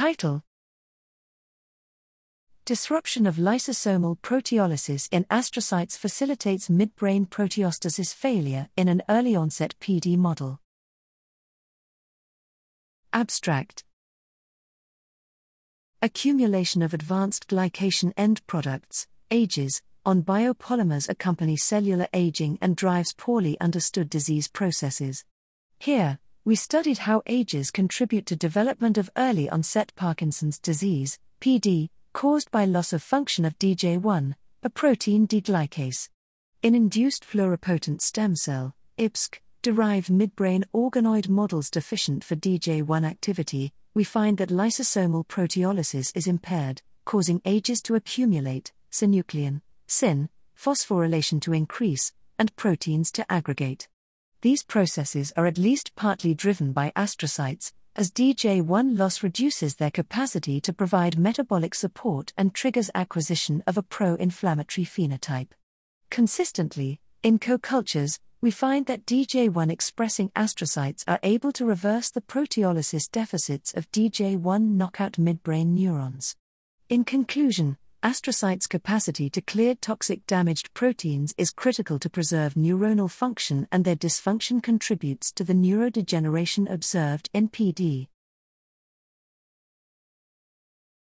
Title Disruption of lysosomal proteolysis in astrocytes facilitates midbrain proteostasis failure in an early onset PD model. Abstract Accumulation of advanced glycation end products, AGEs, on biopolymers accompany cellular aging and drives poorly understood disease processes. Here, we studied how AGEs contribute to development of early onset Parkinson's disease, PD, caused by loss of function of DJ1, a protein deglycase. In induced pluripotent stem cell, IPSC, derived midbrain organoid models deficient for DJ1 activity, we find that lysosomal proteolysis is impaired, causing AGEs to accumulate, synuclein, syn, phosphorylation to increase, and proteins to aggregate. These processes are at least partly driven by astrocytes, as DJ1 loss reduces their capacity to provide metabolic support and triggers acquisition of a pro inflammatory phenotype. Consistently, in co cultures, we find that DJ1 expressing astrocytes are able to reverse the proteolysis deficits of DJ1 knockout midbrain neurons. In conclusion, astrocytes' capacity to clear toxic damaged proteins is critical to preserve neuronal function, and their dysfunction contributes to the neurodegeneration observed in PD.